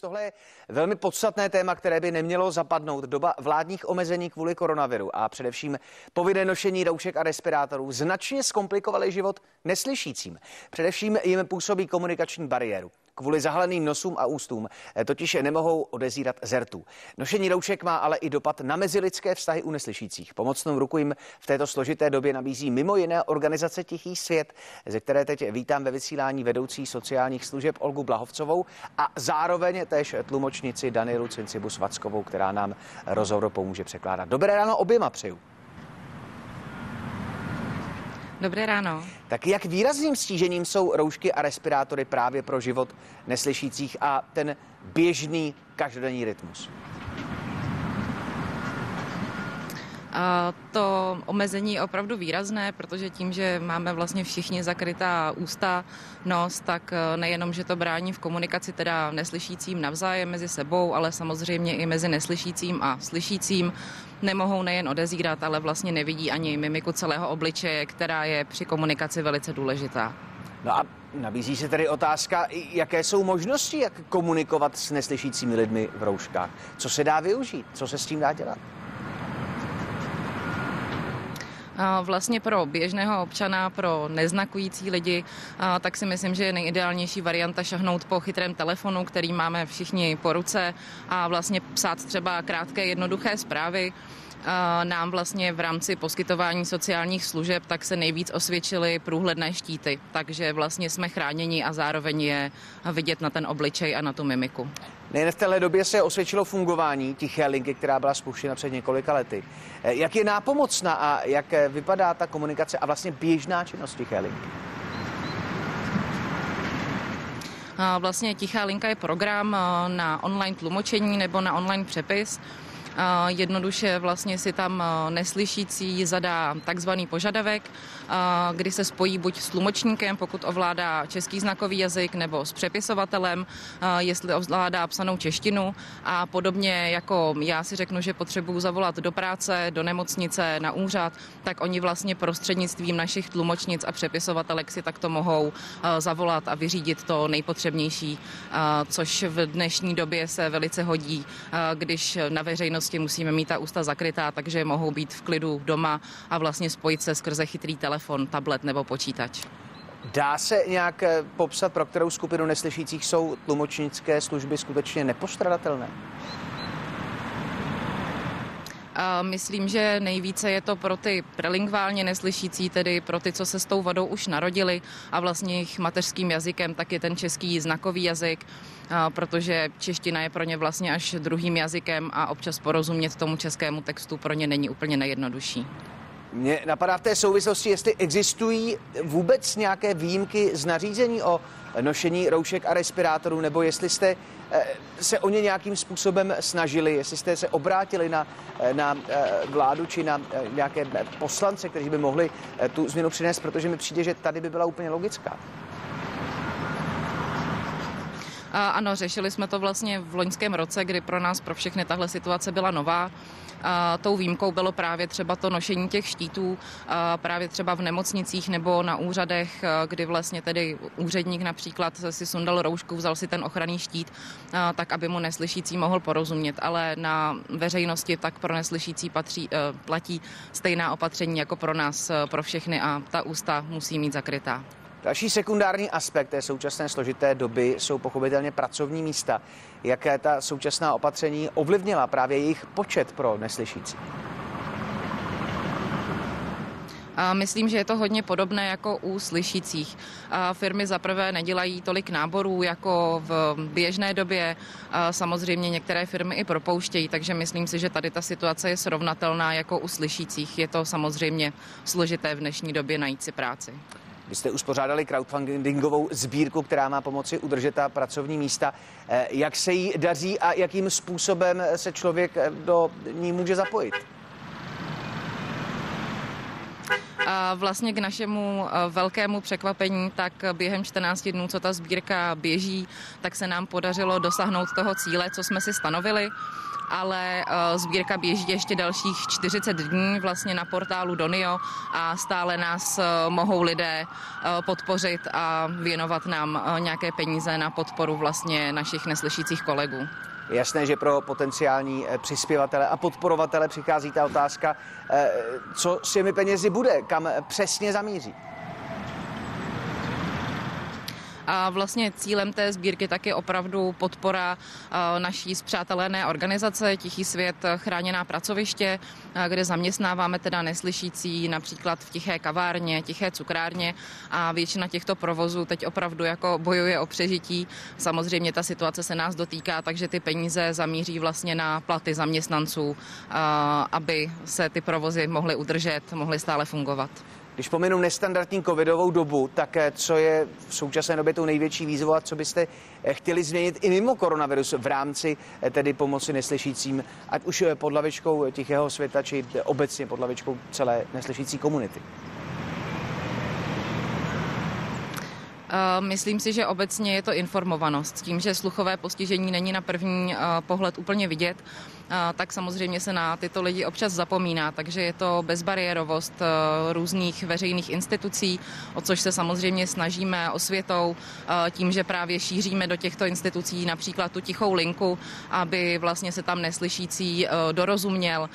Tohle je velmi podstatné téma, které by nemělo zapadnout. Doba vládních omezení kvůli koronaviru a především povinné nošení roušek a respirátorů značně zkomplikovaly život neslyšícím. Především jim působí komunikační bariéru. Kvůli zahaleným nosům a ústům eh, totiž nemohou odezírat zertů. Nošení roušek má ale i dopad na mezilidské vztahy u neslyšících. Pomocnou ruku jim v této složité době nabízí mimo jiné organizace Tichý svět, ze které teď vítám ve vysílání vedoucí sociálních služeb Olgu Blahovcovou a zároveň též tlumočnici Danielu Cincibus Vackovou, která nám rozhovor pomůže překládat. Dobré ráno oběma přeju. Dobré ráno. Tak jak výrazným stížením jsou roušky a respirátory právě pro život neslyšících a ten běžný každodenní rytmus? To omezení je opravdu výrazné, protože tím, že máme vlastně všichni zakrytá ústa, nos, tak eh, nejenom, že to brání v komunikaci teda neslyšícím navzájem mezi sebou, ale samozřejmě i mezi neslyšícím a slyšícím nemohou nejen odezírat, ale vlastně nevidí ani mimiku celého obličeje, která je při komunikaci velice důležitá. No a nabízí se tedy otázka, jaké jsou možnosti, jak komunikovat s neslyšícími lidmi v rouškách. Co se dá využít? Co se s tím dá dělat? Vlastně pro běžného občana, pro neznakující lidi, tak si myslím, že je nejideálnější varianta šahnout po chytrém telefonu, který máme všichni po ruce a vlastně psát třeba krátké jednoduché zprávy nám vlastně v rámci poskytování sociálních služeb tak se nejvíc osvědčily průhledné štíty, takže vlastně jsme chráněni a zároveň je vidět na ten obličej a na tu mimiku. Nejen v téhle době se osvědčilo fungování tiché linky, která byla spuštěna před několika lety. Eh, jak je nápomocná a jak eh, vypadá ta komunikace a vlastně běžná činnost tiché linky? Vlastně Tichá linka je program eh, na online tlumočení nebo na online přepis. Jednoduše vlastně si tam neslyšící zadá takzvaný požadavek, kdy se spojí buď s tlumočníkem, pokud ovládá český znakový jazyk, nebo s přepisovatelem, jestli ovládá psanou češtinu. A podobně jako já si řeknu, že potřebuju zavolat do práce, do nemocnice, na úřad, tak oni vlastně prostřednictvím našich tlumočnic a přepisovatelek si takto mohou zavolat a vyřídit to nejpotřebnější, což v dnešní době se velice hodí, když na veřejnosti prostě musíme mít ta ústa zakrytá, takže mohou být v klidu doma a vlastně spojit se skrze chytrý telefon, tablet nebo počítač. Dá se nějak eh, popsat, pro kterou skupinu neslyšících jsou tlumočnické služby skutečně nepostradatelné? Myslím, že nejvíce je to pro ty prelingválně neslyšící, tedy pro ty, co se s tou vadou už narodili a vlastně jejich mateřským jazykem tak je ten český znakový jazyk, protože čeština je pro ně vlastně až druhým jazykem a občas porozumět tomu českému textu pro ně není úplně nejjednodušší. Mně napadá v té souvislosti, jestli existují vůbec nějaké výjimky z nařízení o nošení roušek a respirátorů, nebo jestli jste eh, se o ně nějakým způsobem snažili, jestli jste se obrátili na, eh, na eh, vládu či na nějaké poslance, kteří by mohli tu změnu přinést, protože mi přijde, že tady by byla úplně logická. Ano, řešili jsme to vlastně v loňském roce, kdy pro nás, pro všechny tahle situace byla nová. A tou výjimkou bylo právě třeba to nošení těch štítů, a právě třeba v nemocnicích nebo na úřadech, kdy vlastně tedy úředník například si sundal roušku, vzal si ten ochranný štít, tak aby mu neslyšící mohl porozumět, ale na veřejnosti tak pro neslyšící patří, e, platí stejná opatření jako pro nás, e, pro všechny a ta ústa musí mít zakrytá. Další sekundární aspekt té současné složité doby jsou pochopitelně pracovní místa. Jaké ta současná opatření ovlivnila právě jejich počet pro neslyšící? Myslím, že je to hodně podobné jako u slyšících. Firmy zaprvé nedělají tolik náborů jako v běžné době. Samozřejmě některé firmy i propouštějí, takže myslím si, že tady ta situace je srovnatelná jako u slyšících. Je to samozřejmě složité v dnešní době najít si práci. Vy jste uspořádali crowdfundingovou sbírku, která má pomoci udržet ta pracovní místa. Eh, jak se jí daří a jakým způsobem se člověk eh, do ní může zapojit? A vlastně k našemu velkému překvapení, tak během 14 dnů, co ta sbírka běží, tak se nám podařilo dosáhnout toho cíle, co jsme si stanovili ale eh, sbírka běží ještě dalších 40 dní vlastně na portálu Donio a stále nás eh, mohou lidé eh, podpořit a věnovat nám nějaké peníze na podporu vlastně našich neslyšících kolegů. Jasné, že pro potenciální přispěvatele a podporovatele přichází ta otázka, co s těmi penězi bude, kam přesně zamíří. A vlastně cílem té sbírky tak je opravdu podpora naší zpřátelené organizace Tichý svět chráněná pracoviště, kde zaměstnáváme teda neslyšící například v tiché kavárně, tiché cukrárně a většina těchto provozů teď opravdu jako bojuje o přežití. Samozřejmě ta situace se nás dotýká, takže ty peníze zamíří vlastně na platy zaměstnanců, aby se ty provozy mohly udržet, mohly stále fungovat. Když pominu nestandardní covidovou dobu, tak eh, co je v současné době tou největší výzvou a co byste eh, chtěli změnit i mimo koronavirus v rámci eh, tedy pomoci neslyšícím, ať už pod lavičkou Tichého světa, či obecně pod lavičkou celé neslyšící komunity? Myslím si, že obecně je to informovanost. Tím, že sluchové postižení není na první pohled úplně vidět, tak samozřejmě se na tyto lidi občas zapomíná, takže je to bezbariérovost různých veřejných institucí, o což se samozřejmě snažíme osvětou, tím, že právě šíříme do těchto institucí například tu tichou linku, aby vlastně se tam neslyšící dorozuměl,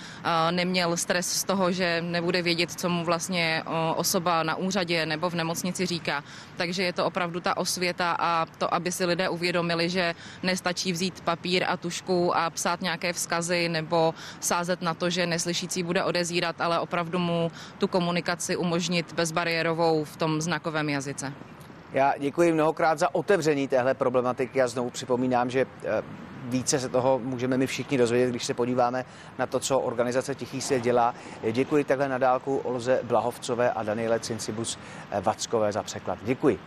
neměl stres z toho, že nebude vědět, co mu vlastně osoba na úřadě nebo v nemocnici říká. Takže je to opravdu ta osvěta a to, aby si lidé uvědomili, že nestačí vzít papír a tušku a psát nějaké vzkazy, nebo sázet na to, že neslyšící bude odezírat, ale opravdu mu tu komunikaci umožnit bezbariérovou v tom znakovém jazyce. Já děkuji mnohokrát za otevření téhle problematiky a znovu připomínám, že eh, více se toho můžeme my všichni dozvědět, když se podíváme na to, co organizace Tichý svět dělá. Děkuji takhle na dálku Olze Blahovcové a Daniele Cincibus Vackové za překlad. Děkuji.